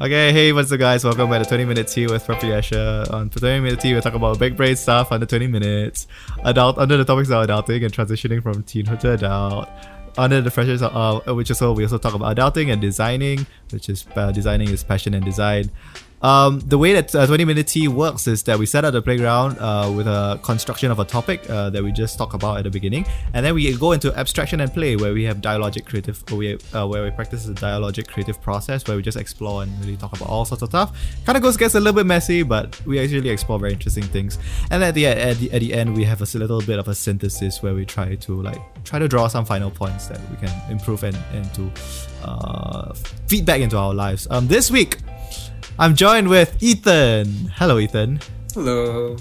Okay, hey, what's up, guys? Welcome back to 20 Minute Tea with Asher. On 20 Minute Tea, we talk about big brain stuff under 20 minutes. Adult under the topics of adulting and transitioning from teenhood to adult. Under the freshers, uh, which also we also talk about adulting and designing, which is uh, designing is passion and design. Um, the way that uh, 20 Minute Tea works is that we set up the playground uh, with a construction of a topic uh, that we just talked about at the beginning, and then we go into abstraction and play, where we have dialogic creative, where we, uh, where we practice the dialogic creative process, where we just explore and really talk about all sorts of stuff. Kind of goes gets a little bit messy, but we actually explore very interesting things. And at the at the, at the end, we have a little bit of a synthesis where we try to like try to draw some final points that we can improve and to uh, feedback into our lives. Um, this week. I'm joined with Ethan. Hello, Ethan. Hello.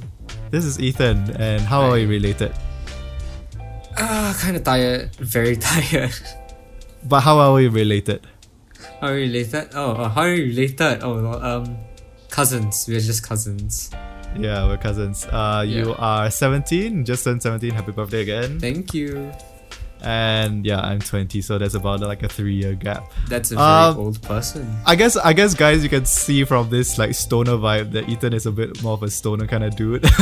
This is Ethan, and how Hi. are you related? Ah, kind of tired. Very tired. But how are we related? How are we related? Oh, uh, how are we related? Oh, well, um, cousins. We're just cousins. Yeah, we're cousins. Uh, you Yeah. are 17, just turned 17. Happy birthday again. Thank you. And yeah, I'm 20, so there's about like a three year gap. That's a very Um, old person. I guess, I guess, guys, you can see from this like stoner vibe that Ethan is a bit more of a stoner kind of dude.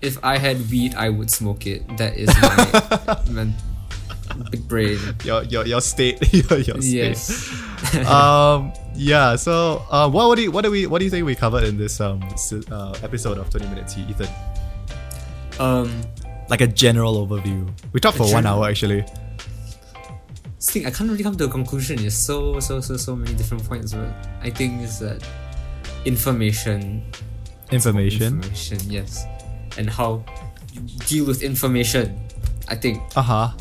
If I had weed, I would smoke it. That is my, my big brain. your, your, your state, your, your state. Yes. um yeah so uh, what, do you what do we what do you think we covered in this um uh, episode of 20 minute tea ethan Um, like a general overview. We talked for one hour actually. this thing I can't really come to a conclusion. There's so so so so many different points, but I think is that information. Information. Information yes. And how you deal with information i think. Uh-huh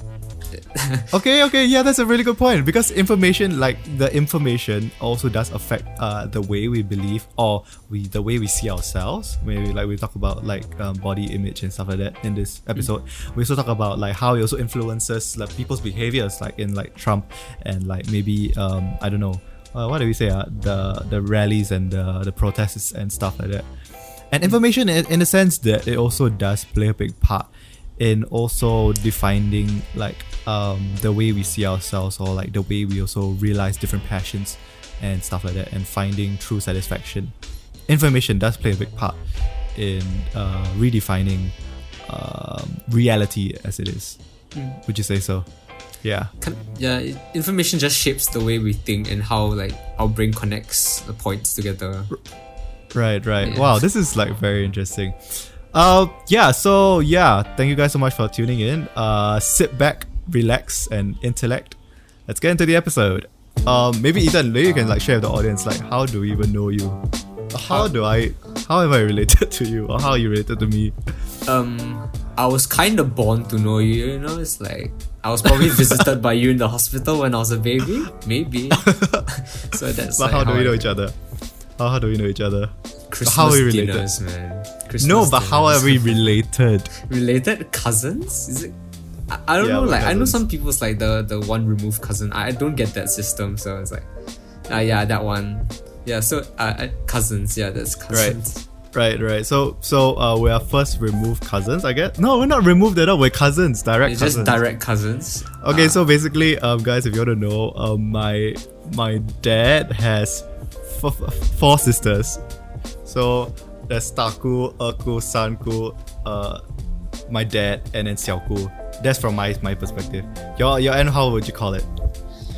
okay okay yeah that's a really good point. Because information like the information also does affect uh the way we believe or we the way we see ourselves. Maybe like we talk about like um, body image and stuff like that in this episode. We also talk about like how it also influences like people's behaviors like in like trump and like maybe um i don't know uh, what do we say uh, the the rallies and the the protests and stuff like that. And information in, in the sense that it also does play a big part in also defining like um, the way we see ourselves or like the way we also realize different passions and stuff like that and finding true satisfaction information does play a big part in uh, redefining um, reality as it is would you say so yeah yeah information just shapes the way we think and how like our brain connects the points together Right, right. Yeah. Wow, this is like very interesting. Uh, yeah. So yeah, thank you guys so much for tuning in. Uh, sit back, relax, and intellect. Let's get into the episode. Um, maybe Ethan, maybe you can like share with the audience like how do we even know you? How do I? How am I related to you? Or how are you related to me? um i was kind of born to know you you know it's like i was probably visited by you in the hospital when i was a baby maybe so that's But like how do we I- know each other? How, how do we know each other? Christmas how are we related? dinners, man Christmas no, but how are we related? related cousins is it I, I don't Yeah, know like i know some people's like the the one removed cousin i, I don't get that system so it's like uh, yeah that one yeah so uh, uh, cousins yeah that's cousins Right, right. right. So, so uh, we are first removed cousins, I guess. No, we're not removed at all. We're cousins, direct it's cousins. just direct cousins Okay, Uh, so basically, um, guys, if you want to know, um, my my dad has f- f- four sisters. So there's Taku, Erku, Sanku, uh, my dad, and then Xiaoku. That's from my my perspective. Your your end, how would you call it?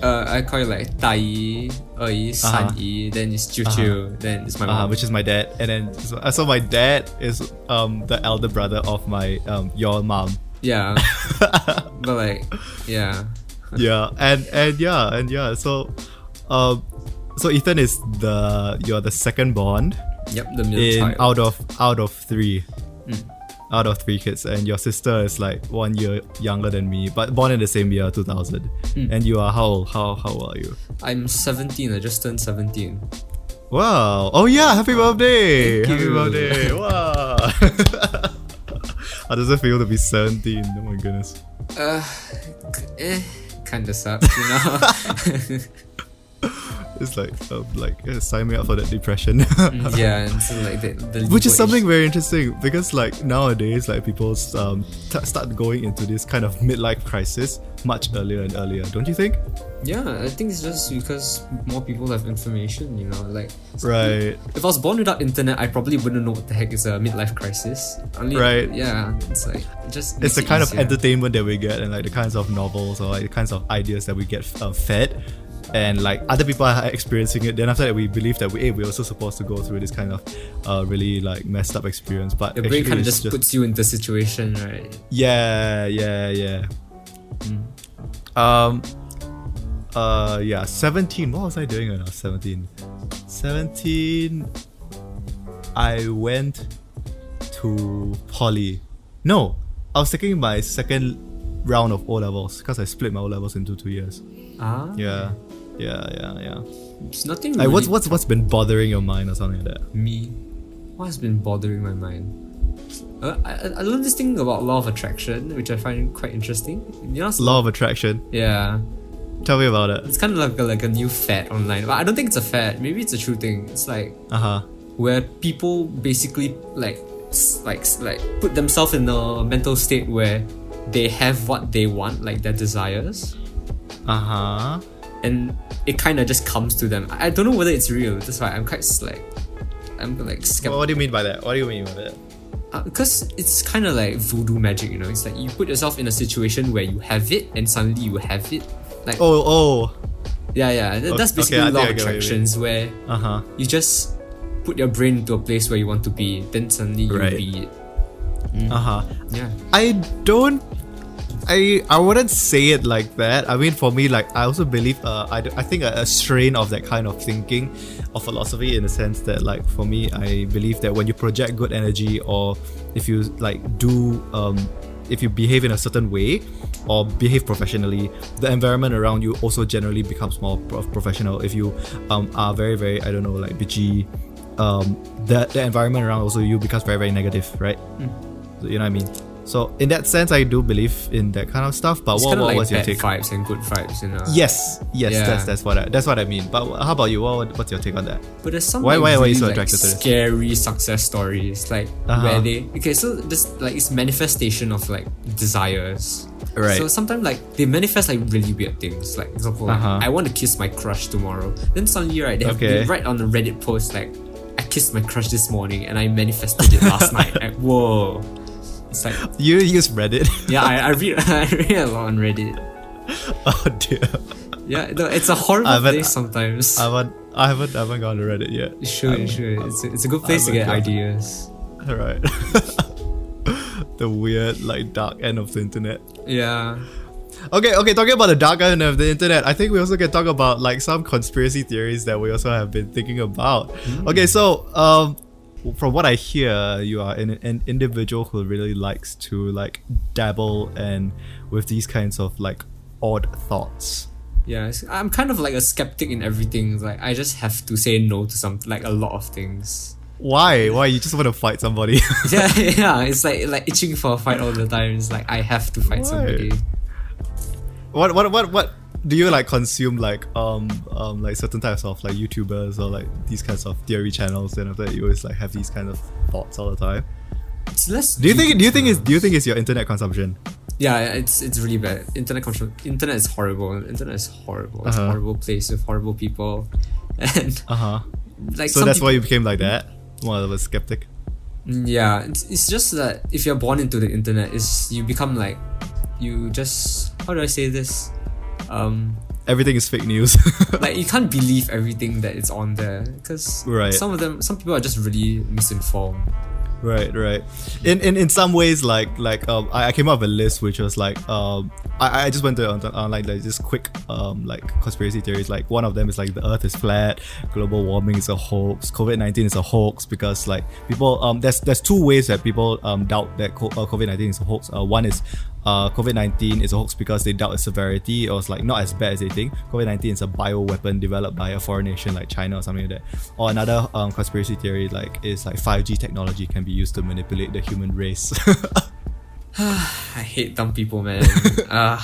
Uh, I call it like Tai Yi, Er Yi, San uh-huh. Yi. Then it's Choo Choo. Uh-huh. Then it's my uh-huh, mom, uh-huh, which is my dad. And then so, so my dad is um the elder brother of my um your mom. Yeah, but like yeah. yeah, and and yeah, and yeah. So, um, so Ethan is the you're the second born. Yep, the middle in, child. Out of out of three. Mm out of three kids and your sister is like one year younger than me but born in the same year 2000 Mm. and you are how old? How how old are you? I'm 17, I just turned 17. wow. Oh yeah. Happy birthday. Thank happy you. birthday. Wow. How does it feel to be 17 oh my goodness. Uh, eh, kinda sucks, you know? it's like uh, like uh, sign me up for that depression. yeah, and so like the, the Which is something very interesting because like nowadays like people um t- start going into this kind of midlife crisis much earlier and earlier, don't you think? Yeah, I think it's just because more people have information. You know, like Right. If I was born without internet, I probably wouldn't know what the heck is a midlife crisis. Only, Right. Yeah, it's like it just It's the kind of entertainment that we get and like the kinds of novels or like the kinds of ideas that we get uh, fed. And like other people are experiencing it, then after that we believe that we hey, we're also supposed to go through this kind of uh, really like messed up experience. But Your brain kind of it's just, puts you in the situation, right? Yeah, yeah, yeah. Um uh yeah, 17. What was I doing when I was 17? 17 I went to poly. No, I was taking my second round of O levels because I split my O levels into two years. Ah, Yeah. Yeah, yeah, yeah. It's nothing. Like what's what's what's been bothering your mind or something like that? me? What has been bothering my mind? Uh, I, I learned this thing about law of attraction, which I find quite interesting. You know, Law of attraction. yeah, Tell me about it. it's kind of like a, like a new fad online. But I don't think it's a fad. Maybe it's a true thing. It's like Uh-huh. where people basically like like like put themselves in a mental state where they have what they want, like their desires, Uh-huh. And it kind of just comes to them. I don't know whether it's real. That's why I'm quite like I'm like What, skeptical what do you mean by that? What do you mean by that? because it's kind of like voodoo magic, you know. It's like you put yourself in a situation where you have it, and suddenly you have it. Like Oh, oh. yeah, yeah. Th- That's basically think law of get what you mean. attractions where Uh-huh. you just put your brain into a place where you want to be, then suddenly you Right. be it. Uh-huh. Yeah. I don't I I wouldn't say it like that. I mean, for me, like I also believe, uh, I, I think a, a strain of that kind of thinking, of philosophy, in the sense that, like for me, I believe that when you project good energy, or if you like do, um, if you behave in a certain way, or behave professionally, the environment around you also generally becomes more prof- professional. If you um are very very I don't know like bitchy, um, the the environment around also you becomes very very negative, right? So, you know what I mean? So in that sense, I do believe in that kind of stuff. But It's what, what like was your bad take? vibes and good vibes, you know. Yes, yes, Yeah. that's that's what I, that's what I mean. But how about you? What, what's your take on that? But there's some Why- like, why- why are you really, so like, attracted to this? scary success stories, like Uh-huh. where they okay, so this like it's manifestation of like desires. Right. So sometimes like they manifest like really weird things. Like example, Uh-huh. I want to kiss my crush tomorrow. Then suddenly right, they have Okay. they write on the Reddit post like I kissed my crush this morning and I manifested it last night. Like whoa. It's like You use Reddit? yeah, I, I read I read a lot on Reddit. oh dear, Yeah, no, it's a horrible place sometimes. I haven't I haven't I haven't gone to Reddit yet. You should. It's a, it's a good place to get gone. ideas. All right. the weird like dark end of the internet. Yeah. Okay, okay, talking about the dark end of the internet, I think we also can talk about like some conspiracy theories that we also have been thinking about. Okay, so um from what I hear, you are an, an individual who really likes to like dabble and with these kinds of like odd thoughts. Yeah, I'm kind of like a skeptic in everything. Like I just have to say no to some like a lot of things. Why? Why you just want to fight somebody? Yeah, yeah. It's like like itching for a fight all the time. It's like I have to fight Why? somebody. what what what what do you like consume like um um like certain types of like YouTubers or like these kinds of theory channels and after that you always like have these kind of thoughts all the time? It's less. Do you think do you think it's do you think it's your internet consumption? Yeah, it's it's really bad. Internet control. Internet is horrible. Internet is horrible. It's a Uh-huh. horrible place with horrible people, and Uh-huh. like So that's people, why you became like that? More of a skeptic. Yeah, it's, it's just that if you're born into the internet, is you become like, you just how do I say this? Um, Everything is fake news. like you can't believe everything that is on there because Right. some of them, some people are just really misinformed. right, right. In, in in some ways, like like um, I, I came up with a list which was like um, I, I just went to on, on like just quick um like conspiracy theories. Like one of them is like the Earth is flat, global warming is a hoax, COVID nineteen is a hoax because like people um there's there's two ways that people um doubt that COVID nineteen is a hoax. Uh, one is uh, COVID 19 is a hoax because they doubt its severity or it's like not as bad as they think. COVID 19 is a bioweapon developed by a foreign nation like China or something like that. Or another um, conspiracy theory like is like 5G technology can be used to manipulate the human race. I hate dumb people, man. uh,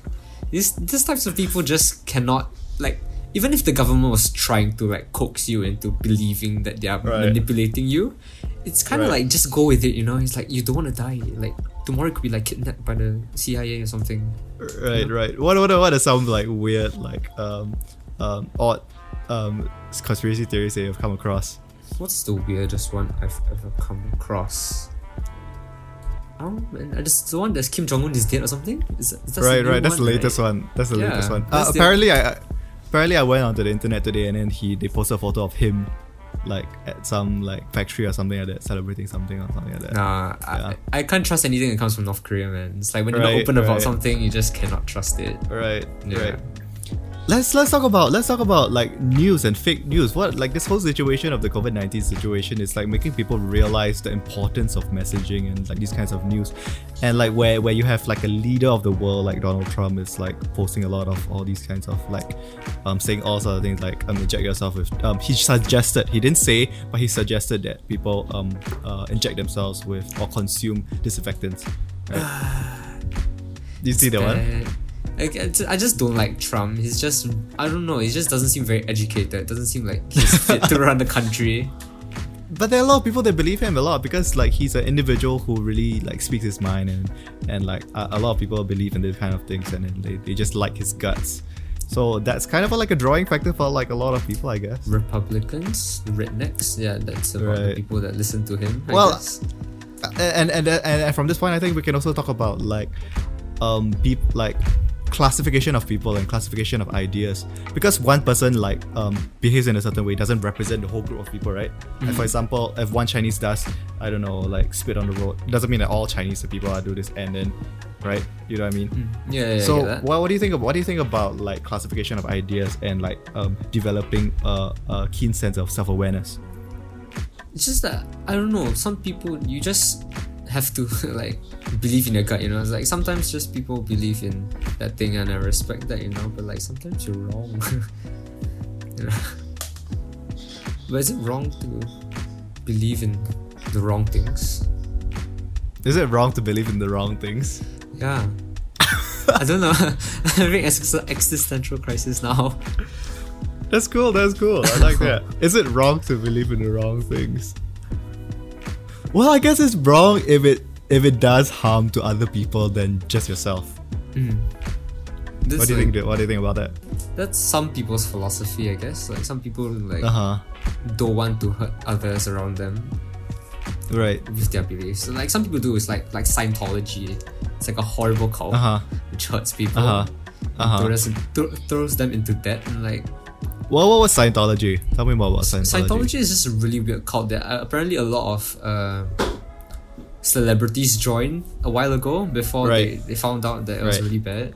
these these types of people just cannot like. even if the government was trying to like coax you into believing that they are Right. manipulating you, it's kind of Right. like just go with it. You know, it's like you don't want to die. Like tomorrow could be like kidnapped by the CIA or something. Right, right. What what what are some like weird like um um odd um conspiracy theories that you've come across? What's the weirdest one I've ever come across? Oh man, I just the one that's Kim Jong Un is dead or something. Is, is that right, right. That's the latest right? one. That's the Yeah, latest one. Uh, that's the- apparently, I, I apparently I went onto the internet today and then he they posted a photo of him like at some like factory or something like that, celebrating something or something like that. Nah, Yeah. I, I can't trust anything that comes from North Korea, man. It's like when you're not Right, open about right. something, you just cannot trust it. Right, Yeah. right. Let's let's talk about let's talk about like news and fake news. What like this whole situation of the COVID nineteen situation is like making people realize the importance of messaging and like these kinds of news, and like where where you have like a leader of the world like Donald Trump is like posting a lot of all these kinds of like um saying all sorts of things like um inject yourself with um he suggested he didn't say but he suggested that people um uh, inject themselves with or consume disinfectants. Right? You see that one? Like, I just don't like Trump. He's just I don't know. He just doesn't seem very educated. Doesn't seem like he's fit to run the country. But there are a lot of people that believe him a lot because like he's an individual who really like speaks his mind and and like a, a lot of people believe in this kind of things and they, they just like his guts. So that's kind of like a drawing factor for like a lot of people, I guess. Republicans, rednecks. Yeah, that's about the people that listen to him. I Well. And and, and and from this point, I think we can also talk about like um peop like classification of people and classification of ideas. Because one person like um behaves in a certain way doesn't represent the whole group of people right? And for example if one chinese does i don't know like spit on the road doesn't mean that all chinese people are do this and then right? You know what i mean? Yeah, yeah, so that. what, what do you think of what do you think about like classification of ideas and like um developing a, a keen sense of self-awareness? It's just that I don't know. Some people you just have to like believe in your gut. You know, it's like sometimes just people believe in that thing and I respect that. You know, but like sometimes you're wrong. you know, but is it wrong to believe in the wrong things? is it wrong to believe in the wrong things Yeah. I don't know. I'm having ex- existential crisis now. That's cool. That's cool. I like that. Is it wrong to believe in the wrong things? Well, I guess it's wrong if it if it does harm to other people than just yourself. This, What do you like, think? What do you think about that? That's some people's philosophy, I guess. Like some people like Uh huh. don't want to hurt others around them. Right. with their beliefs. So like some people do is like like Scientology. It's like a horrible cult Uh huh. which hurts people. Uh huh. Uh huh. Throws, thro- throws them into debt and like What what was Scientology? Tell me more about Scientology. Scientology is just a really weird cult that uh, apparently a lot of uh, celebrities joined a while ago before Right. they, they found out that it was Right. really bad.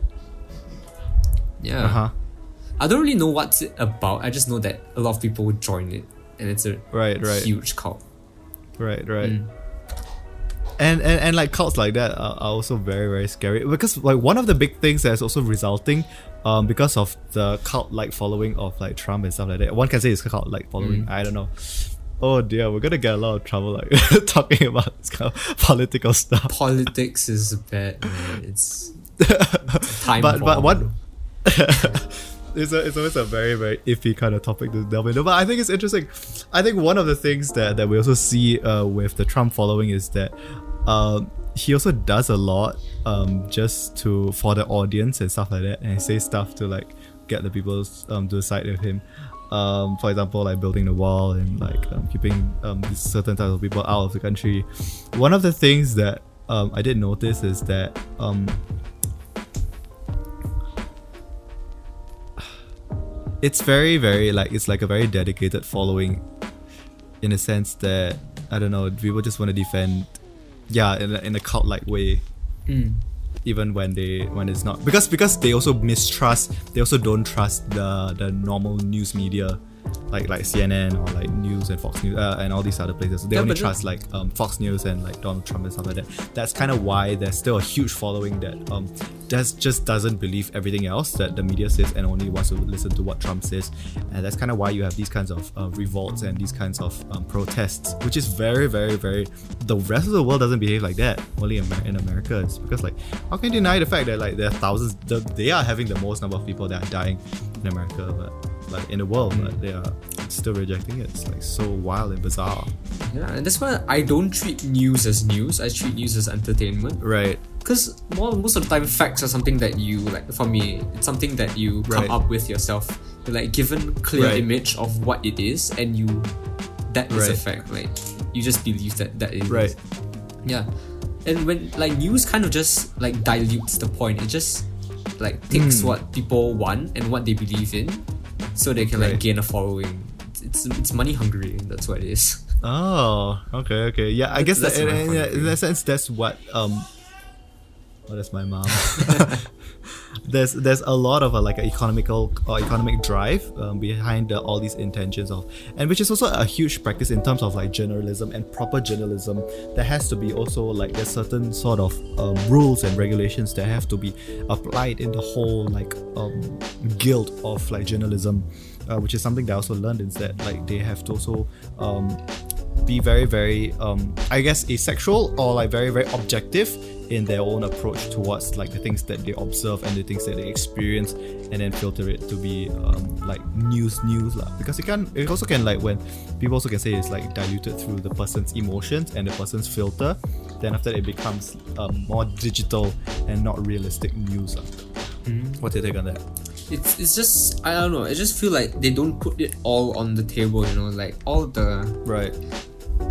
Yeah. Uh huh. I don't really know what's it about. I just know that a lot of people would join it and it's a Right. Right. huge cult. Right. Right. Mm. and, and and like cults like that are, are also very very scary because like one of the big things that's also resulting um because of the cult like following of like Trump and stuff like that. One can say it's cult like following. Mm. I don't know. Oh dear. We're gonna get a lot of trouble like talking about this kind of political stuff. Politics is bad, man. It's time but but what it's, a, it's always a very very iffy kind of topic to delve into. But i think it's interesting. I think one of the things that, that we also see uh, with the trump following is that um, he also does a lot um, just to for the audience and stuff like that and he says stuff to like get the people um, to side with him. Um, for example like building the wall and like um, keeping um, certain types of people out of the country. One of the things that um, i did notice is that um, it's very very like it's like a very dedicated following in a sense that i don't know people just want to defend yeah in a, in a cult like way. Mm. even when they when it's not. Because because they also mistrust they also don't trust the the normal news media like like CNN or like news and Fox News uh, and all these other places. They Yeah, only trust like um, Fox News and like Donald Trump and stuff like that. That's kind of why there's still a huge following that um does just doesn't believe everything else that the media says and only wants to listen to what Trump says. And that's kind of why you have these kinds of uh, revolts and these kinds of um, protests which is very very very the rest of the world doesn't behave like that. Only in, Amer- in America it's because like how can you deny the fact that like there are thousands the, they are having the most number of people that are dying in America but like in the world, but they are still rejecting it. It's like so wild and bizarre. Yeah, and that's why I don't treat news as news. I treat news as entertainment. Right. Because most of the time, facts are something that you like. For me, it's something that you come Right. up with yourself. You're like given clear Right. image of what it is, and you that is a fact. Like you just believe that that is Right. Yeah, and when like news kind of just like dilutes the point. It just like takes Hmm. what people want and what they believe in, so they can like gain a following. It's it's money hungry. That's what it is. Oh, okay, okay. Yeah, I guess that, in, in, in that sense, that's what um. Oh, that's my mom. there's there's a lot of a, like an economical or economic drive um, behind all these intentions of, and which is also a huge practice in terms of like journalism and proper journalism. There has to be also like there's certain sort of um, rules and regulations that have to be applied in the whole like um, guild of like journalism, uh, which is something that I also learned is that like they have to also um, be very very um i guess asexual or like very very objective in their own approach towards like the things that they observe and the things that they experience and then filter it to be um, like news news lah. because it can it also can like when people also can say it's like diluted through the person's emotions and the person's filter then after that it becomes um, more digital and not realistic news lah. what's your take on that it's it's just I don't know. I just feel like they don't put it all on the table. You know, like all the right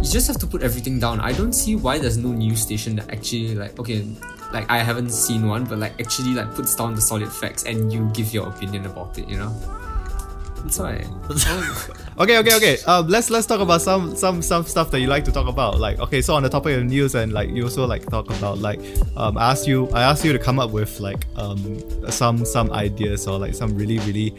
you just have to put everything down. I don't see why there's no news station that actually like okay, like I haven't seen one, but like actually like puts down the solid facts and you give your opinion about it. You know, that's why. Okay, okay, okay. Um, let's let's talk about some some some stuff that you like to talk about. Like, okay, so on the topic of news, and like you also like talk about like, um, I asked you, I asked you to come up with like um some some ideas or like some really really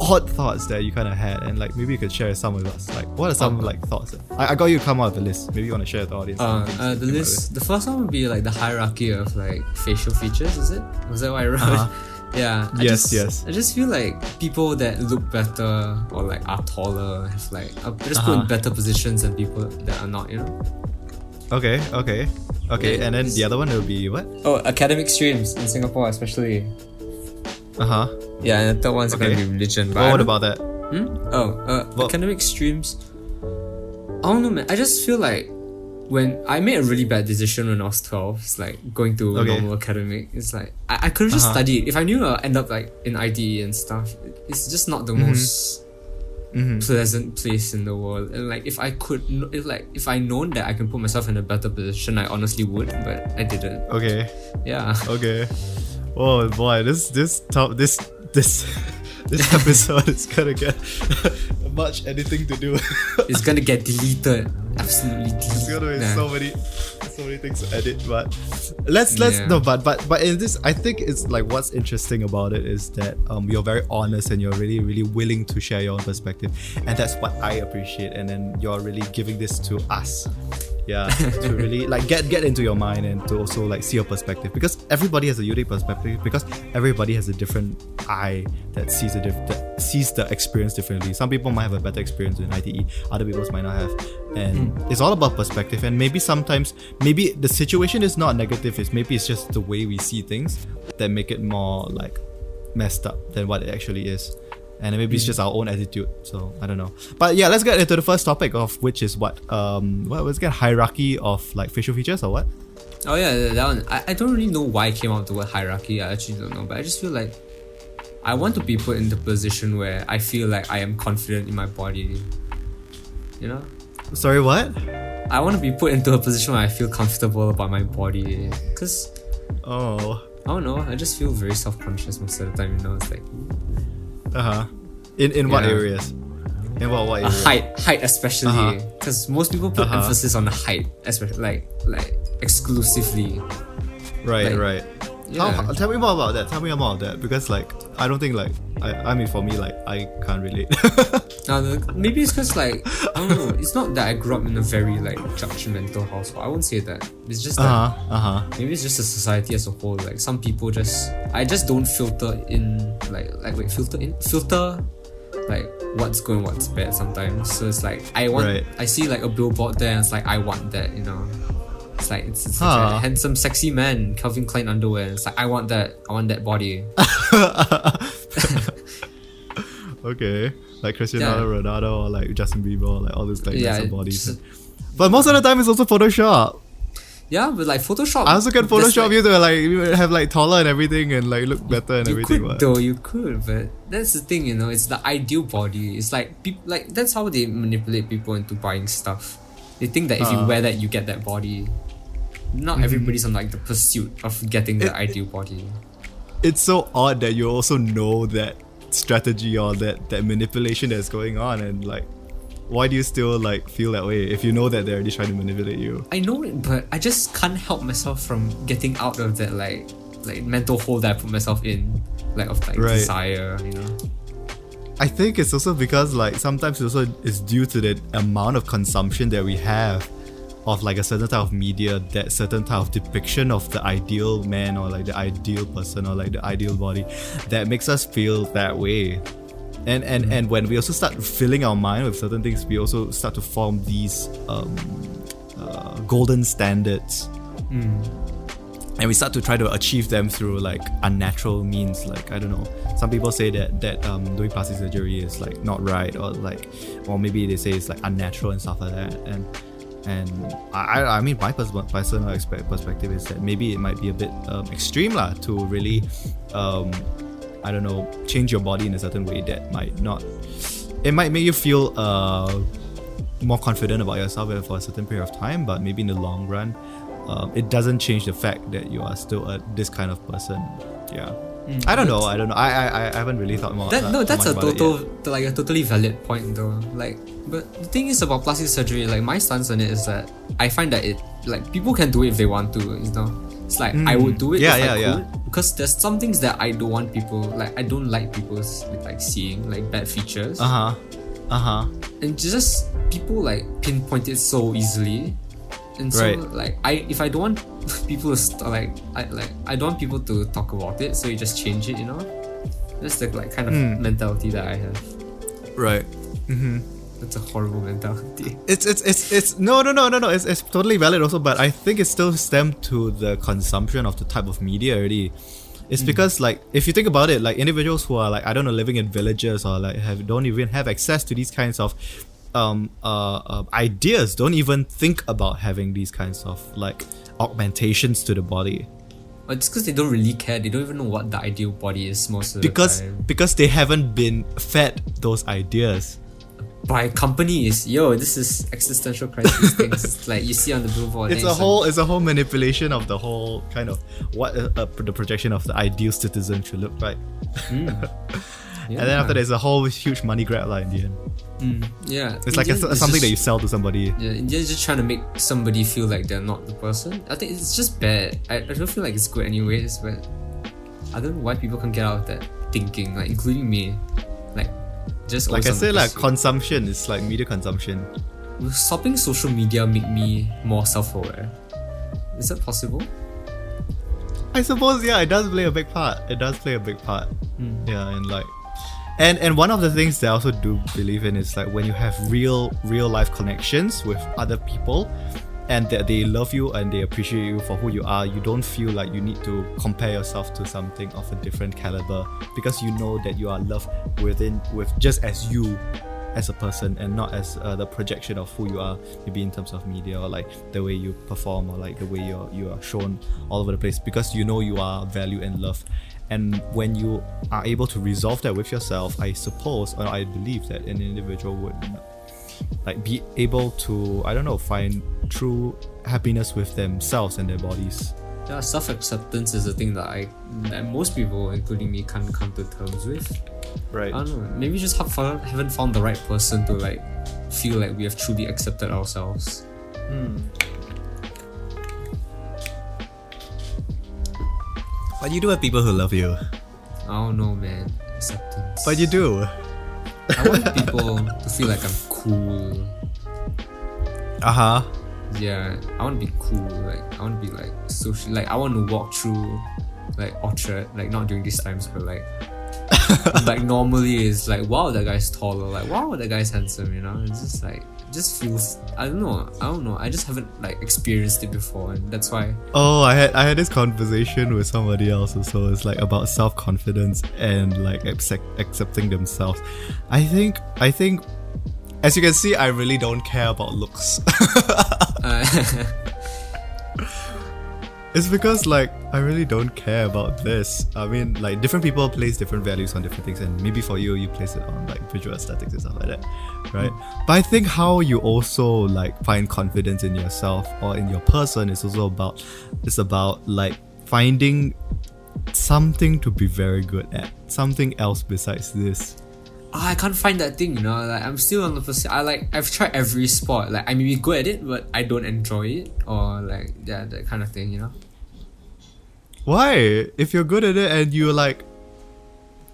odd thoughts that you kind of had, and like maybe you could share some with us. Like, what are some Um, like thoughts? I, I got you to come out of the list. Maybe you want to share with the audience. Uh, uh, the list. The first one would be like the hierarchy of like facial features. Is it? Was that what I wrote? Uh-huh. Yeah. I Yes, just, yes. I just feel like people that look better or like are taller have like are just put in Uh-huh. better positions than people that are not. You know. Okay, okay, okay. Yeah, And then the other one will be what? Oh, academic streams in Singapore, especially. Uh huh. Yeah, and the third one's Okay. gonna be religion. But Well, what about that? Hmm? Oh, uh, Well- academic streams. I don't know, man. I just feel like when I made a really bad decision when I was twelve, it's like going to Okay. normal academic. It's like I, I could have just Uh-huh. studied. If I knew I'd end up like in ITE and stuff, it's just not the most Mm-hmm. pleasant place in the world. And like if I could, if like if I known that I can put myself in a better position, I honestly would, but I didn't. Okay. Yeah. Okay. Oh boy, this this top this this this episode is gonna get much anything to do. it's gonna get deleted. Absolutely deleted. It's gonna be Nah. so many so many things to edit, but let's let's Yeah. no but but but in this I think it's like what's interesting about it is that um you're very honest and you're really really willing to share your own perspective and that's what I appreciate and then you're really giving this to us yeah to really like get get into your mind and to also like see your perspective. Because everybody has a unique perspective because everybody has a different eye that sees a diff- that sees the experience differently. Some people might have a better experience in ITE other people might not have. And hmm. it's all about perspective. And maybe sometimes maybe the situation is not negative it's maybe it's just the way we see things that make it more like messed up than what it actually is and maybe it's just our own attitude so i don't know but yeah let's get into the first topic of which is what um what was get hierarchy of like facial features or what Oh yeah, that one. I, I don't really know why I came out with the word hierarchy. I actually don't know, but I just feel like I want to be put in the position where I feel like I am confident in my body. You know, sorry what I want to be put into a position where I feel comfortable about my body. Cause oh I don't know, I just feel very self conscious most of the time. You know, it's like uh-huh in in what Yeah. areas in what what areas height, height especially. Uh-huh. Because most people put Uh-huh. emphasis on the height, especially like like exclusively. right like, right Yeah. How, tell me more about that tell me more about that because like i don't think like i i mean for me like i can't relate maybe it's because like I don't know. It's not that I grew up in a very like judgmental household. I won't say that. It's just that uh-huh uh-huh maybe it's just a society as a whole. Like some people just I just don't filter in like like wait filter in filter like what's good and what's bad sometimes. So it's like I want Right. I see like a billboard there and it's like I want that, you know. It's like it's, it's Huh. a handsome, sexy man, Calvin Klein underwear. It's like I want that. I want that body. okay, like Cristiano Ronaldo or like Justin Bieber, or like all those like Yeah, bodies. just- but most of the time, it's also Photoshop. Yeah, but like Photoshop. I also can Photoshop like- you to like you have like taller and everything and like look better and You everything. could what? though, you could, but that's the thing, you know. It's the ideal body. It's like people, like that's how they manipulate people into buying stuff. They think that if you Uh. wear that, you get that body. Not mm-hmm. everybody's on like the pursuit of getting the ideal body. it's so odd that you also know that strategy or that that manipulation that's going on and like why do you still like feel that way if you know that they're already trying to manipulate you I know it, but I just can't help myself from getting out of that like like mental hole that I put myself in, like of like Right. desire, you know. i think it's also because like sometimes it also is due to the amount of consumption that we have of like a certain type of media that certain type of depiction of the ideal man or like the ideal person or like the ideal body that makes us feel that way. And and and when we also start filling our mind with certain things we also start to form these um, uh, golden standards. And we start to try to achieve them through like unnatural means. Like i don't know. Some people say that that um, doing plastic surgery is like not right or like or maybe they say it's like unnatural and stuff like that. And and I, I mean my pers- personal perspective is that maybe it might be a bit um, extreme lah to really um, I don't know change your body in a certain way that might not it might make you feel uh, more confident about yourself for a certain period of time but maybe in the long run um, it doesn't change the fact that you are still a, this kind of person. Yeah I don't know I don't know I I, I haven't really thought more That uh, no, that's a total like a totally valid point though. Like, but the thing is about plastic surgery. Like my stance on it is that I find that it like people can do it if they want to. You know, it's like I would do it Mm. Yeah, if yeah, I yeah. could because there's some things that I don't want people like I don't like people like seeing like bad features uh-huh uh-huh and just people like pinpoint it so easily and so Right. like I if I don't want people to st- like I like I don't want people to talk about it so you just change it you know? That's the like kind of Hmm. mentality that I have. Right. Mm-hmm. that's a horrible mentality. It's it's it's it's no no no no no. It's, it's totally valid also but i think it still stemmed to the consumption of the type of media already. It's because like if you think about it like individuals who are like i don't know living in villages or like have don't even have access to these kinds of um uh, uh ideas. Don't even think about having these kinds of like augmentations to the body. It's because they don't really care. They don't even know what the ideal body is most of because the time. because they haven't been fed those ideas. By companies yo this is existential crisis things like you see on the billboard it's a like- whole it's a whole manipulation of the whole kind of what uh, uh, the projection of the ideal citizen should look like and then after there's a whole huge money grab like in the end Mm, yeah it's like a, media is something that you sell to somebody Yeah, media's just trying to make somebody feel like they're not the person. I think it's just bad. I, I don't feel like it's good anyways, but I don't know why people can get out of that thinking, like including me. Like just like i always on said like pursuit. consumption is like media consumption Will stopping social media make me more self-aware? Is that possible? i suppose yeah it does play a big part it does play a big part Hmm. yeah and like and and one of the things that i also do believe in is like when you have real real life connections with other people and that they love you and they appreciate you for who you are you don't feel like you need to compare yourself to something of a different caliber because you know that you are loved within with just as you as a person and not as uh, the projection of who you are maybe in terms of media or like the way you perform or like the way you're you are shown all over the place because you know you are valued and loved and when you are able to resolve that with yourself i suppose or i believe that an individual would like be able to i don't know find true happiness with themselves and their bodies Yeah, self-acceptance is a thing that I that most people, including me, can't come to terms with. right I don't know. Maybe just have found, haven't found the right person to like feel like we have truly accepted ourselves. Hmm. But you do have people who love you I don't know, man. Acceptance. but you do I want people to feel like I'm cool. uh-huh Yeah, I want to be cool. Like I want to be like social. Like I want to walk through like Orchard. Like not during these times, but like like normally it's like wow that guy's taller, like wow that guy's handsome, you know. It's just like just feels I don't know I don't know I just haven't like experienced it before, and that's why. Oh, I had I had this conversation with somebody else also. It's like about self confidence and like accept, accepting themselves. I think I think, as you can see, I really don't care about looks. Uh, It's because like I really don't care about this. I mean, like different people place different values on different things, and maybe for you, you place it on like visual aesthetics and stuff like that, right? Mm. But I think how you also like find confidence in yourself or in your person is also about it's about like finding something to be very good at, something else besides this. Ah, I can't find that thing, you know. Like I'm still on the first. I like I've tried every sport. Like I may be good at it, but I don't enjoy it, or like yeah, that kind of thing, you know. Why? If you're good at it and you're like,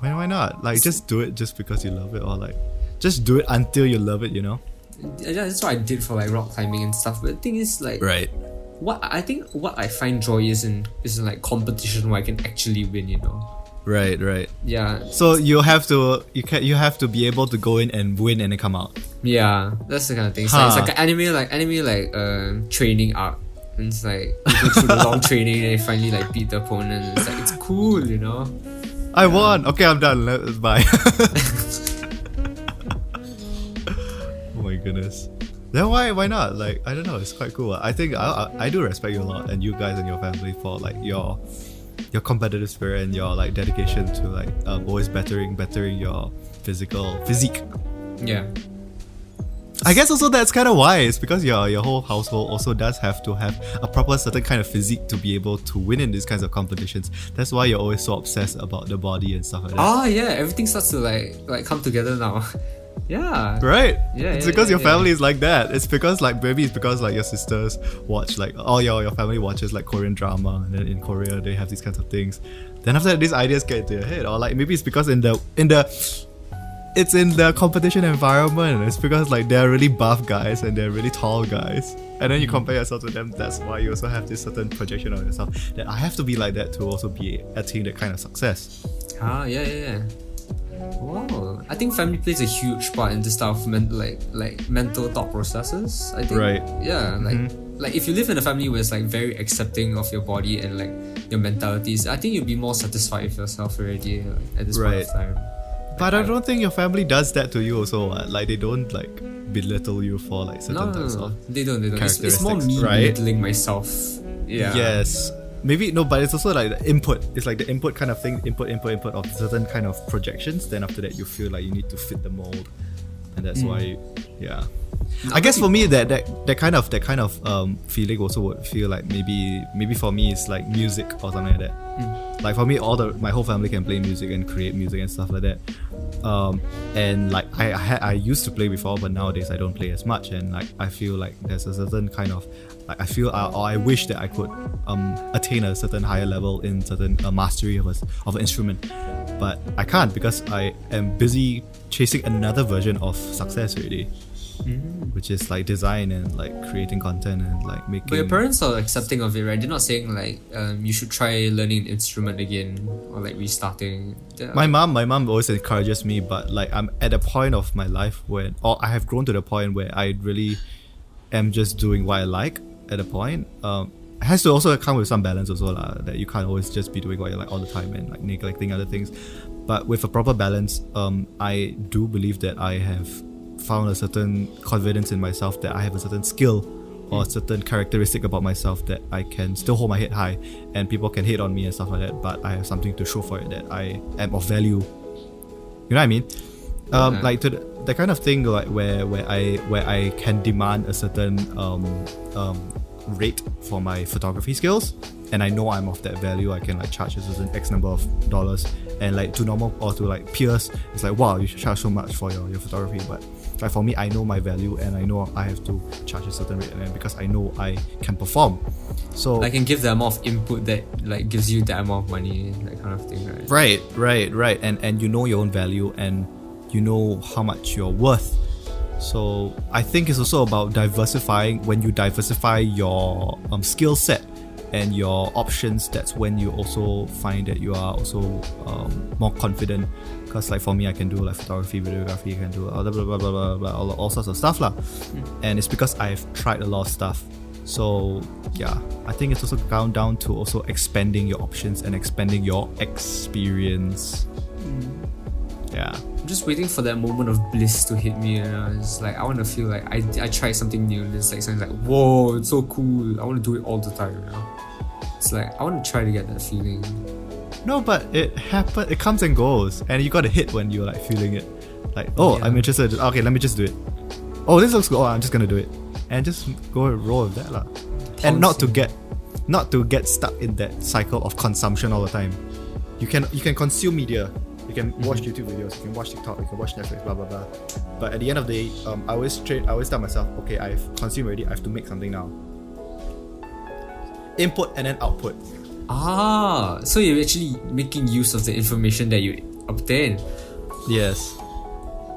why why not? Like just do it just because you love it, or like just do it until you love it. You know? That's what I did for like rock climbing and stuff. But the thing is, like, Right. what I think what I find joy is in is in like competition where I can actually win. You know. Right. Right. Yeah, So you have to you can you have to be able to go in and win and then come out. yeah, that's the kind of thing. It's, like, it's like an anime, like anime, like um, training arc. And it's like you go through the long training and you finally like beat the opponent. It's like it's cool, you know. I won. Okay, I'm done. Let's bye. oh my goodness. Then why why not? Like I don't know. It's quite cool. I think I, I I do respect you a lot and you guys and your family for like your your competitive spirit and your like dedication to like um, always bettering bettering your physical physique. Yeah. I guess also that's kind of why it's because your your whole household also does have to have a proper certain kind of physique to be able to win in these kinds of competitions. That's why you're always so obsessed about the body and stuff like that. Oh yeah, everything starts to like like come together now. yeah. Right? Yeah, It's yeah, because yeah, your yeah. family is like that. It's because like maybe it's because like your sisters watch like all your your family watches like Korean drama and then in Korea they have these kinds of things. Then after that these ideas get into your head. Or like maybe it's because in the in the it's in the competition environment. It's because like they're really buff guys and they're really tall guys. And then you Mm. compare yourself to them, that's why you also have this certain projection on yourself that I have to be like that to also be attain that kind of success. Ah yeah yeah yeah. Wow, I think family plays a huge part in this type of men- like like mental thought processes. I think. Right. Mm-hmm. Yeah, like like if you live in a family where it's like very accepting of your body and like your mentalities, I think you'll be more satisfied with yourself already like, at this point Right. of time. But I don't think your family does that to you also. what? Like they don't like belittle you for like certain No, no, types no, of they don't. They don't. It's, it's more me right? belittling myself. Yeah. Yes. Maybe no, but it's also like the input. It's like the input kind of thing, input, input, input of certain kind of projections. Then after that, you feel like you need to fit the mold, and that's why, yeah. I guess for me, that, that that kind of that kind of um, feeling also would feel like maybe maybe for me it's like music or something like that. Like for me, all the my whole family can play music and create music and stuff like that. Um, and like I I, had, I used to play before, but nowadays I don't play as much. And like I feel like there's a certain kind of like I feel uh, or I wish that I could um attain a certain higher level in certain uh, mastery of a, of an instrument, but I can't because I am busy chasing another version of success already which is like design and like creating content and like making. But your parents are accepting of it, right? They're not saying like um, you should try learning an instrument again or like restarting. They're- my mom, my mom always encourages me, but like I'm at a point of my life when, or I have grown to the point where I really am just doing what I like. At a point, um, it has to also come with some balance also lah, That you can't always just be doing what you like all the time and like neglecting other things. But with a proper balance, um, I do believe that I have found a certain confidence in myself that I have a certain skill or a certain characteristic about myself that I can still hold my head high and people can hate on me and stuff like that, but I have something to show for it that I am of value. You know what I mean? Um, Yeah. like to the, the kind of thing like where where I where I can demand a certain um, um, rate for my photography skills, and I know I'm of that value. I can like charge a certain X number of dollars, and like to normal or to like peers, it's like wow, you should charge so much for your, your photography. But like for me, I know my value, and I know I have to charge a certain rate, and because I know I can perform. So I can give the amount of input that like gives you that amount of money, that kind of thing, right? Right, right, right. And and you know your own value and you know how much you're worth. So I think it's also about diversifying when you diversify your um, skill set and your options, that's when you also find that you are also um, more confident. Because like for me, I can do like photography, videography, I can do blah blah blah blah blah, blah all, all sorts of stuff lah. And it's because I've tried a lot of stuff. So yeah, I think it's also down down to also expanding your options and expanding your experience. Yeah. Just waiting for that moment of bliss to hit me. Know? It's like I want to feel like I, I tried something new. And it's like something like whoa, it's so cool. I want to do it all the time. You know? It's like I want to try to get that feeling. No, but it happen. It comes and goes, and you got to hit when you're like feeling it. Like, oh, Yeah. I'm interested. Okay, let me just do it. Oh, this looks good. Oh, I'm just gonna do it, and just go and roll with that, lah. And not to get, not to get stuck in that cycle of consumption all the time. You can you can consume media. You can watch YouTube videos. You can watch TikTok. You can watch Netflix. Blah blah blah. But at the end of the day, um, I always trade. I always tell myself, okay, I've consumed already. I have to make something now. Input and then output. Ah, so you're actually making use of the information that you obtain. Yes.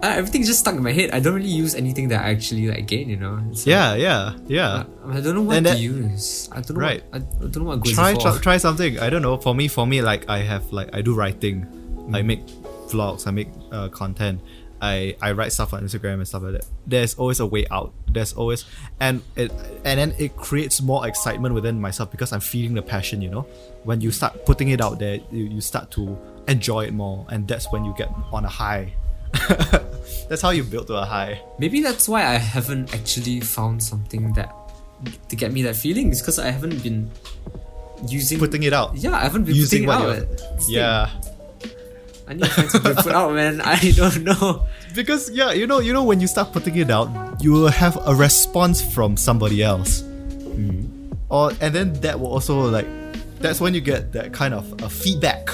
Uh, everything's just stuck in my head. I don't really use anything that I actually like gain. You know. It's Yeah, yeah, yeah. like, I don't know what And to that- use. I don't know. Right. What, I, I don't know what goes try try, try something i don't know for me for me like i have like i do writing i Mm. make vlogs i make uh, content i i write stuff on instagram and stuff like that there's always a way out there's always and it and then it creates more excitement within myself because i'm feeling the passion you know when you start putting it out there you, you start to enjoy it more and that's when you get on a high that's how you build to a high Maybe that's why I haven't actually found something that to get me that feeling. It's because I haven't been using. putting it out yeah, I haven't been using putting it out. yeah thing. I need to find something to put out, man. I don't know. because yeah you know you know when you start putting it out you will have a response from somebody else hmm. or and then that will also like that's when you get that kind of a feedback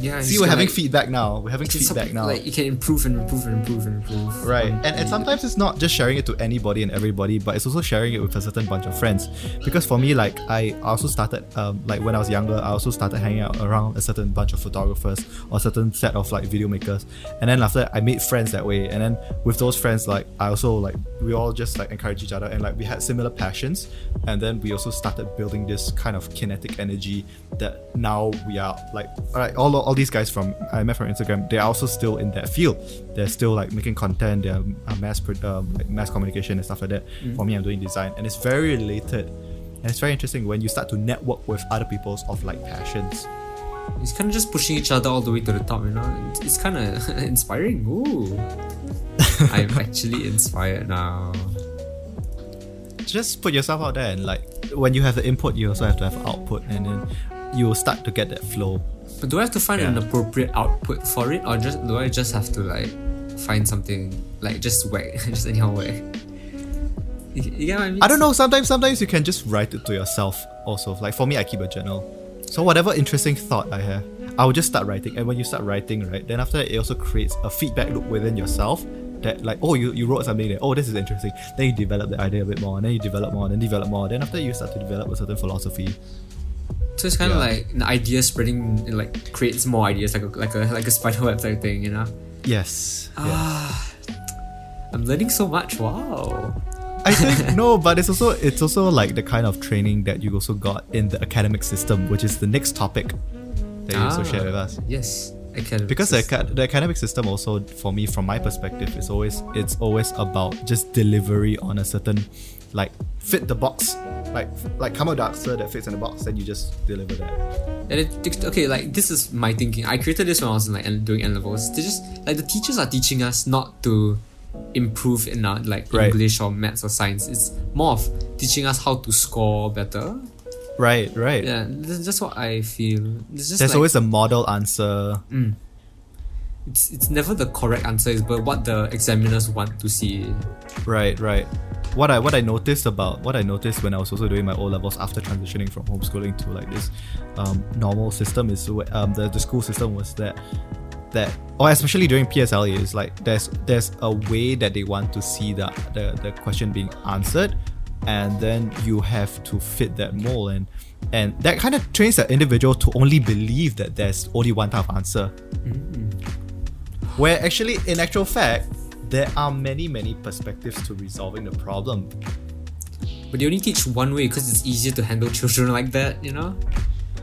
Yeah, see we're having like- feedback now we're having feedback now Like you can improve and improve and improve and improve. Right, and, and sometimes it's not just sharing it to anybody and everybody, but it's also sharing it with a certain bunch of friends. Because for me, like I also started, um, like when I was younger, I also started hanging out around a certain bunch of photographers or a certain set of like video makers, and then after that, I made friends that way. And then with those friends, like I also like we all just like encourage each other, and like we had similar passions, and then we also started building this kind of kinetic energy that now we are like, all right, all all these guys from I met from Instagram, they're also still in that field. They're still like making content. They're uh, mass um, like mass communication and stuff like that. For me, I'm doing design, and it's very related. And it's very interesting when you start to network with other people's of like passions. It's kind of just pushing each other all the way to the top, you know. It's, it's kind of inspiring. Ooh, I'm actually inspired now. Just put yourself out there, and like when you have the input, you also have to have output, and then you will start to get that flow. But do I have to find an appropriate output for it, or just do I just have to like find something like just whack, just anyhow whack? You, you get what I mean? I don't know. Sometimes, sometimes you can just write it to yourself. Also, like for me, I keep a journal. So whatever interesting thought I have, I will just start writing. And when you start writing, right, then after that, it also creates a feedback loop within yourself. That like, oh, you, you wrote something there. Oh, this is interesting. Then you develop the idea a bit more, and then you develop more, and then develop more. Then after you start to develop a certain philosophy. So it's kind of Yeah. like an idea spreading, it like creates more ideas, like a like a like a spider web type thing, you know. Yes. Ah, I'm learning so much. Wow. I think no, but it's also it's also like the kind of training that you also got in the academic system, which is the next topic that you also Ah, share with us. Yes, academic. because the, system. aca- the academic system also for me from my perspective is always it's always about just delivery on a certain like fit the box like like the answer that fits in the box then you just deliver that And it, okay, like this is my thinking. I created this when I was in, like doing N levels. They just like the teachers are teaching us not to improve in our like Right. English or maths or science. It's more of teaching us how to score better. right right Yeah, that's just what I feel. There's like, always a model answer mm, it's it's never the correct answer, but what the examiners want to see. right right what i what i noticed about what i noticed when i was also doing my o levels after transitioning from homeschooling to like this um, normal system is um, the, the school system was that that or especially during PSLE is like there's there's a way that they want to see the, the the question being answered and then you have to fit that mold and and that kind of trains the individual to only believe that there's only one type of answer. Where actually in actual fact there are many many perspectives to resolving the problem but they only teach one way because it's easier to handle children like that, you know?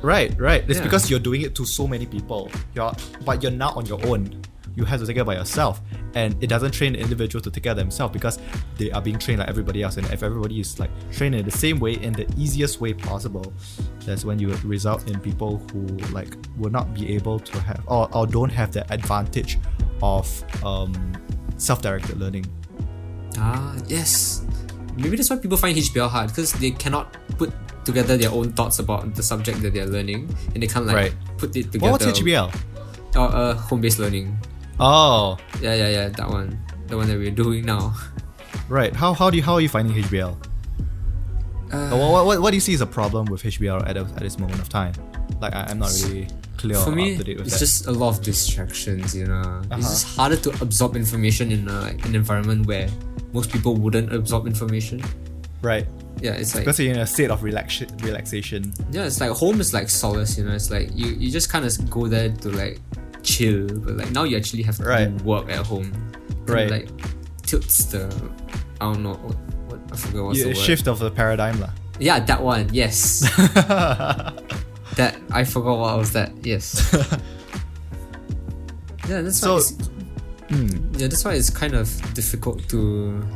Right, right. It's Yeah. because you're doing it to so many people. You're but you're not on your own. You have to take care by yourself. And it doesn't train the individual to take care of themselves because they are being trained like everybody else. And if everybody is like trained in the same way in the easiest way possible, that's when you result in people who like will not be able to have or, or don't have the advantage of um, self-directed learning. Ah, yes. Maybe that's why people find HBL hard because they cannot put together their own thoughts about the subject that they're learning and they can't like Right. put it together. Well, what's HBL? Oh, uh, home-based learning. Oh, Yeah, yeah, yeah. That one, the one that we're doing now. right. How, how do you how are you finding HBL? Uh, what, what, what do you see as a problem with HBL at, at this moment of time? Like, I, I'm not really clear for me, up to date with it's just a lot of distractions. You know, Uh-huh. it's just harder to absorb information in a, like an environment where most people wouldn't absorb information. right. Yeah, it's like Because you're in a state of relax- relaxation. yeah, it's like home is like solace. You know, it's like you you just kind of go there to like chill, but like now you actually have to Right. work at home. Right. like tilts the I don't know what, what I forgot what's You- the word. shift of the paradigm. lah. Yeah, that one. Yes, that I forgot what was that. Yes. yeah, that's So- why. It's, Hmm. yeah, that's why it's kind of difficult to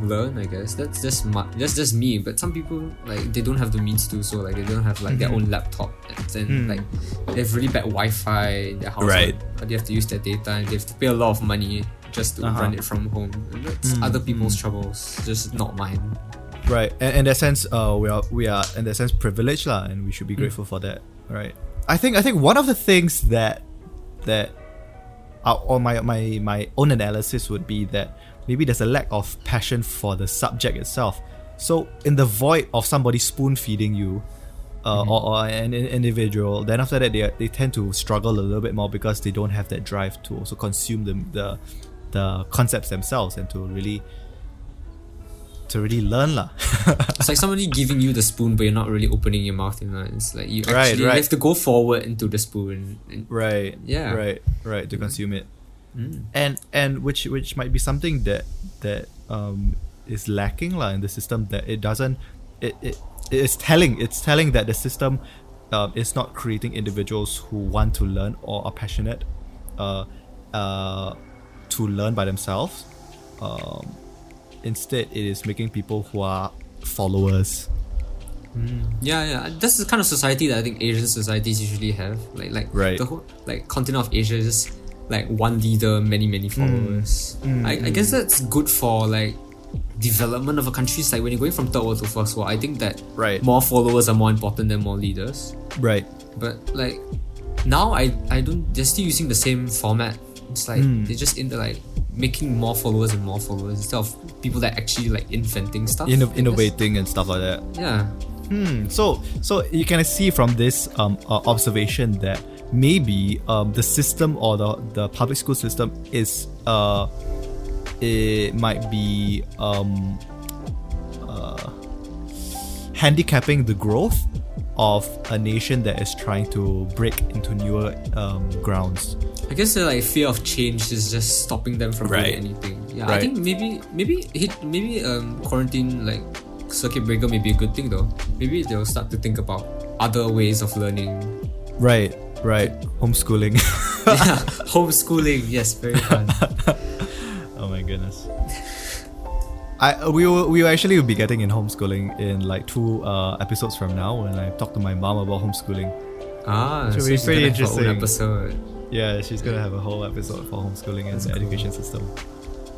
learn. I guess that's just my, that's just me. But some people like they don't have the means to, so like they don't have like their own laptop, and then Hmm. like they have really bad Wi-Fi in their house, Right. They have to use their data, and they have to pay a lot of money just to Uh-huh. run it from home. And that's Mm, other people's troubles, just not mine. Right. And in that sense, uh, we are we are in that sense privileged lah, and we should Hmm. be grateful for that. Right. I think I think one of the things that that uh, or my, my my own analysis would be that maybe there's a lack of passion for the subject itself. So in the void of somebody spoon feeding you, uh, or, or an, an individual, then after that they are, they tend to struggle a little bit more because they don't have that drive to also consume the the, the concepts themselves and to really to really learn lah. It's like somebody giving you the spoon, but you're not really opening your mouth. You know, it's like you Right, actually right. have to go forward into the spoon. And, right Yeah. right right to consume it Mm. and and which which might be something that that um is lacking lah in the system that it doesn't it, it it's telling it's telling that the system um, is not creating individuals who want to learn or are passionate uh, uh, to learn by themselves um, instead it is making people who are followers Yeah, yeah. That's the kind of society that I think Asian societies usually have. Like, like Right. the whole like continent of Asia is just like one leader, many many followers. Mm, I, I guess that's good for like development of a country. It's like when you're going from third world to first world, I think that Right. more followers are more important than more leaders. right But like now, I I don't. They're still using the same format. It's like Mm. they're just into like making more followers and more followers instead of people that actually like inventing stuff. Inno- innovating and stuff like that Yeah. Hmm. So, so you can see from this um, uh, observation that maybe um, the system or the the public school system is uh, it might be um, uh, handicapping the growth of a nation that is trying to break into newer um, grounds. I guess the like fear of change is just stopping them from Right. doing anything. Yeah, Right. I think maybe maybe hit maybe um quarantine like circuit breaker may be a good thing though. Maybe they'll start to think about other ways of learning. Right. Right. Homeschooling. yeah, homeschooling. Yes, very fun. Oh my goodness. I we will we will actually be getting in homeschooling in like two uh, episodes from now when I talk to my mom about homeschooling. ah, so be she's pretty gonna have her own interesting. episode. Yeah, she's gonna have a whole episode for homeschooling and That's the cool. education system.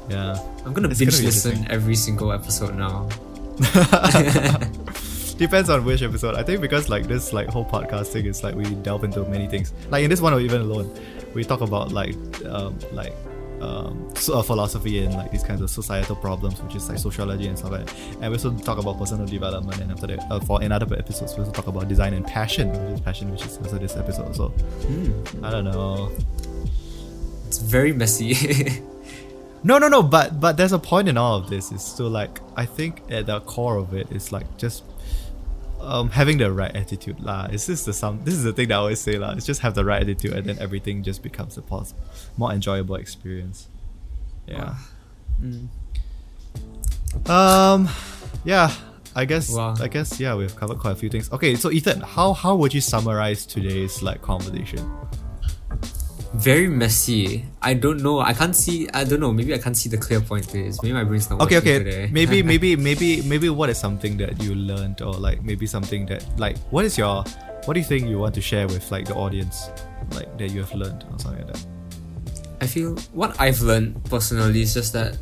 Yeah. I'm gonna It's binge gonna listen every single episode now. Depends on which episode. I think because like this like whole podcasting is like we delve into many things. Like in this one or even alone, we talk about like um like um uh, philosophy and like these kinds of societal problems, which is like sociology and stuff like that. And we also talk about personal development and after that uh, for in other episodes we also talk about design and passion, which is passion, which is also this episode. So I don't know. It's very messy. No, no, no. But but there's a point in all of this. It's still like I think at the core of it is like just um having the right attitude lah. It's just the some. This is the thing that I always say lah. It's just have the right attitude, and then everything just becomes a pos- more enjoyable experience. Yeah. Mm. Um. Yeah. I guess Wow. I guess yeah, we've covered quite a few things. Okay, so Ethan, how how would you summarize today's like conversation? Very messy. I don't know. I can't see. I don't know. Maybe I can't see the clear point to this. Maybe my brain's not Okay, okay. today. Maybe maybe maybe maybe what is something that you learned or like maybe something that like what is your what do you think you want to share with like the audience like that you have learned or something like that? I feel what I've learned personally is just that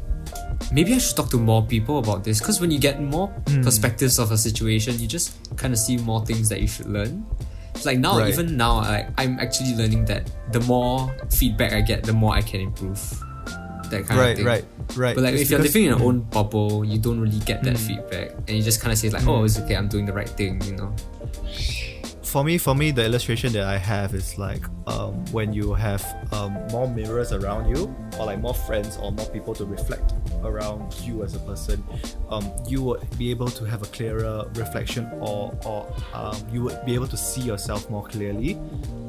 maybe I should talk to more people about this because when you get more Hmm. perspectives of a situation, you just kind of see more things that you should learn. It's like now, Right. even now, like I'm actually learning that the more feedback I get, the more I can improve. That kind of Right, thing. right, right. right. But like It's if you're living in your own bubble, you don't really get that Mm. feedback, and you just kind of say like, "Oh, it's okay, I'm doing the right thing," you know. For me for me the illustration that i have is like um, when you have um, more mirrors around you or like more friends or more people to reflect around you as a person um, you would be able to have a clearer reflection or, or um, you would be able to see yourself more clearly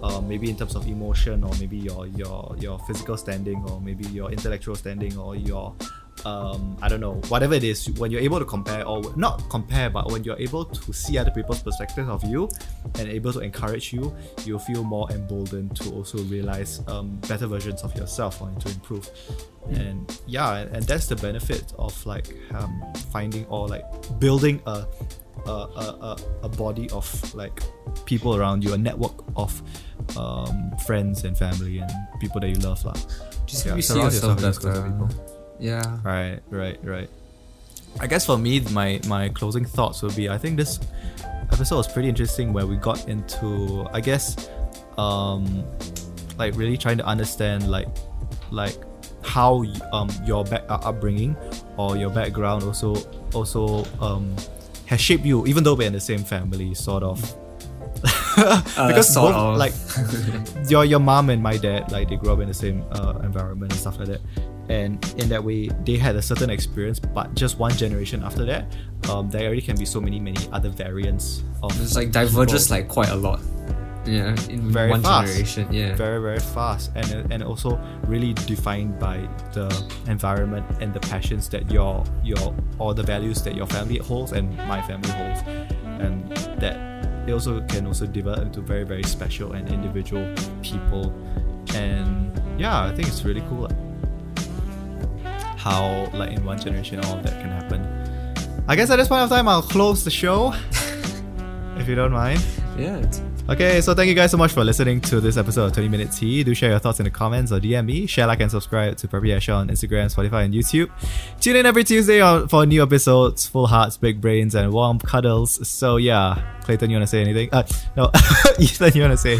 um, maybe in terms of emotion or maybe your your your physical standing or maybe your intellectual standing or your um, I don't know, whatever it is, when you're able to compare or not compare, but when you're able to see other people's perspective of you and able to encourage you, you'll feel more emboldened to also realize um, better versions of yourself or to improve. And yeah, and, and that's the benefit of like um, finding or like building a a, a, a, body of like people around you, a network of um, friends and family and people that you love. lah. Just Yeah, maybe see yourself yourself with those better. Kinds of Yeah. Right, right, right. I guess for me, my my closing thoughts would be: I think this episode was pretty interesting, where we got into, I guess, um, like really trying to understand like like how um your back uh, upbringing or your background also also um has shaped you, even though we're in the same family, sort of. because sort both, of. like your your mom and my dad like they grew up in the same uh, environment and stuff like that and in that way they had a certain experience but just one generation after that um, there already can be so many many other variants of It's like diverges people. like quite a lot. Yeah, in Very one fast. generation. Yeah. very very fast and and also really defined by the environment and the passions that your your or the values that your family holds and my family holds and that it also can also develop into very very special and individual people and yeah i think it's really cool how like in one generation all of that can happen i guess at this point of time i'll close the show if you don't mind yeah. Okay, so thank you guys so much for listening to this episode of 20 Minute Tea. Do share your thoughts in the comments or DM me. Share, like, and subscribe to Preppy Asha on Instagram, Spotify, and YouTube. Tune in every Tuesday for new episodes, full hearts, big brains, and warm cuddles. So yeah, Clayton, you wanna say anything? Uh, no, Ethan, you wanna say?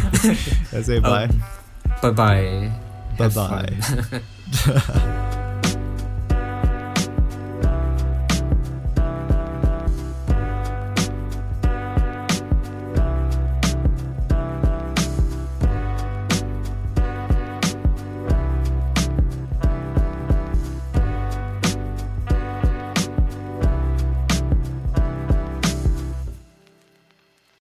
Let's say bye. Bye bye. bye bye.